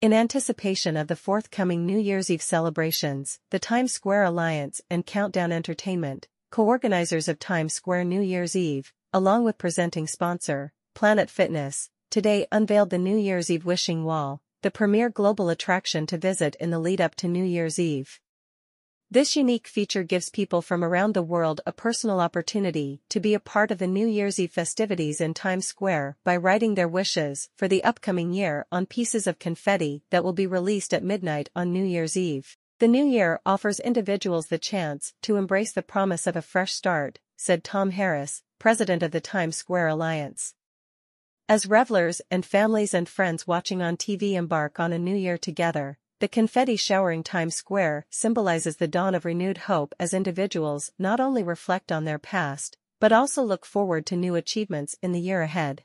In anticipation of the forthcoming New Year's Eve celebrations, the Times Square Alliance and Countdown Entertainment, co-organizers of Times Square New Year's Eve, along with presenting sponsor, Planet Fitness, today unveiled the New Year's Eve Wishing Wall, the premier global attraction to visit in the lead-up to New Year's Eve. This unique feature gives people from around the world a personal opportunity to be a part of the New Year's Eve festivities in Times Square by writing their wishes for the upcoming year on pieces of confetti that will be released at midnight on New Year's Eve. The new year offers individuals the chance to embrace the promise of a fresh start, said Tom Harris, president of the Times Square Alliance. As revelers and families and friends watching on TV embark on a new year together, the confetti showering Times Square symbolizes the dawn of renewed hope as individuals not only reflect on their past, but also look forward to new achievements in the year ahead.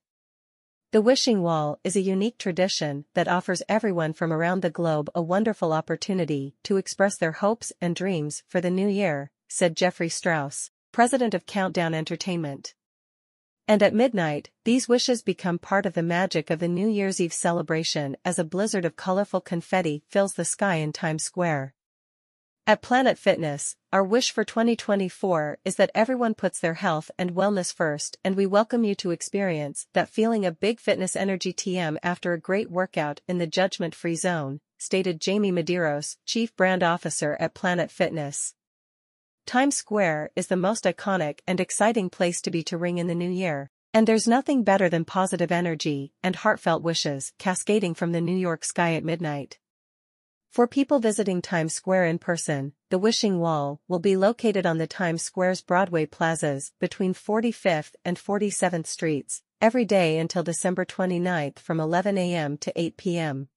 The Wishing Wall is a unique tradition that offers everyone from around the globe a wonderful opportunity to express their hopes and dreams for the new year, said Jeffrey Strauss, president of Countdown Entertainment. And at midnight, these wishes become part of the magic of the New Year's Eve celebration as a blizzard of colorful confetti fills the sky in Times Square. At Planet Fitness, our wish for 2024 is that everyone puts their health and wellness first and we welcome you to experience that feeling of big fitness energy TM after a great workout in the judgment-free zone, stated Jamie Medeiros, Chief Brand Officer at Planet Fitness. Times Square is the most iconic and exciting place to be to ring in the new year, and there's nothing better than positive energy and heartfelt wishes cascading from the New York sky at midnight. For people visiting Times Square in person, the Wishing Wall will be located on the Times Square's Broadway plazas between 45th and 47th Streets, every day until December 29 from 11 a.m. to 8 p.m.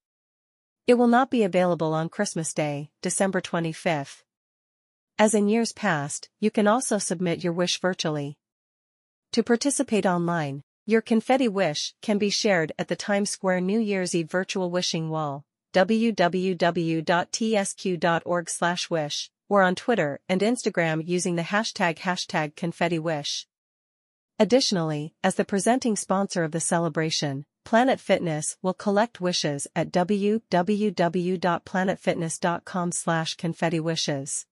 It will not be available on Christmas Day, December 25. As in years past, you can also submit your wish virtually. To participate online, your confetti wish can be shared at the Times Square New Year's Eve virtual wishing wall, www.tsq.org/wish, or on Twitter and Instagram using the hashtag hashtag confettiwish. Additionally, as the presenting sponsor of the celebration, Planet Fitness will collect wishes at www.planetfitness.com/confettiwishes.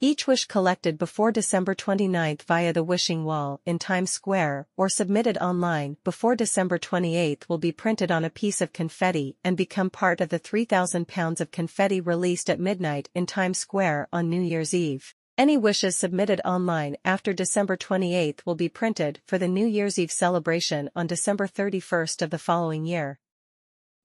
Each wish collected before December 29 via the Wishing Wall in Times Square or submitted online before December 28 will be printed on a piece of confetti and become part of the 3,000 pounds of confetti released at midnight in Times Square on New Year's Eve. Any wishes submitted online after December 28 will be printed for the New Year's Eve celebration on December 31 of the following year.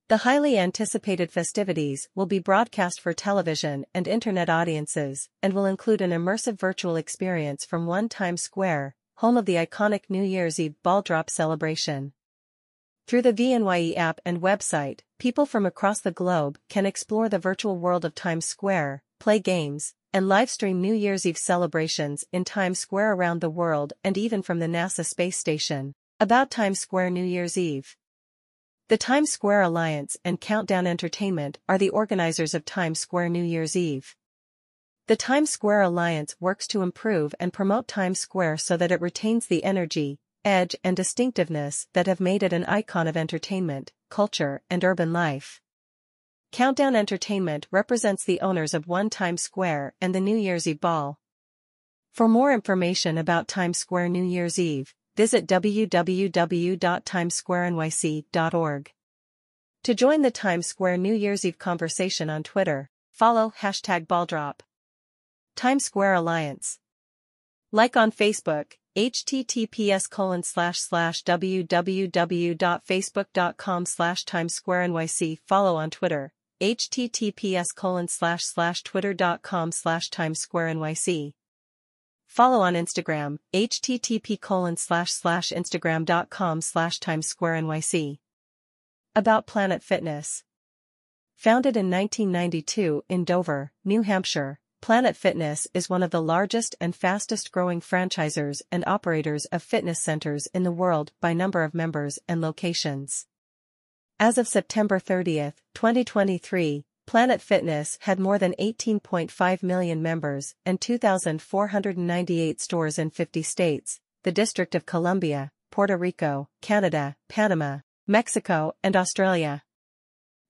The highly anticipated festivities will be broadcast for television and internet audiences and will include an immersive virtual experience from One Times Square, home of the iconic New Year's Eve ball drop celebration. Through the VNYE app and website, people from across the globe can explore the virtual world of Times Square, play games, and livestream New Year's Eve celebrations in Times Square around the world and even from the NASA space station. About Times Square New Year's Eve. The Times Square Alliance and Countdown Entertainment are the organizers of Times Square New Year's Eve. The Times Square Alliance works to improve and promote Times Square so that it retains the energy, edge and distinctiveness that have made it an icon of entertainment, culture and urban life. Countdown Entertainment represents the owners of One Times Square and the New Year's Eve Ball. For more information about Times Square New Year's Eve, visit www.timessquarenyc.org. To join the Times Square New Year's Eve conversation on Twitter, follow hashtag balldrop. Times Square Alliance. Like on Facebook, https colon slash slash www.facebook.com slash Times Square NYC. Follow on Twitter, https colon slash slash twitter.com slash Times Square NYC. Follow on Instagram, http colon slash slash instagram.com slash Times Square NYC. About Planet Fitness. Founded in 1992 in Dover, New Hampshire, Planet Fitness is one of the largest and fastest growing franchisors and operators of fitness centers in the world by number of members and locations. As of September 30, 2023, Planet Fitness had more than 18.5 million members and 2,498 stores in 50 states, the District of Columbia, Puerto Rico, Canada, Panama, Mexico, and Australia.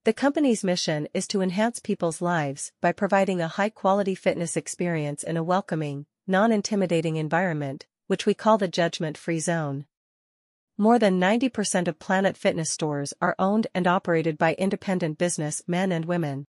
The company's mission is to enhance people's lives by providing a high-quality fitness experience in a welcoming, non-intimidating environment, which we call the judgment-free zone. More than 90% of Planet Fitness stores are owned and operated by independent business men and women.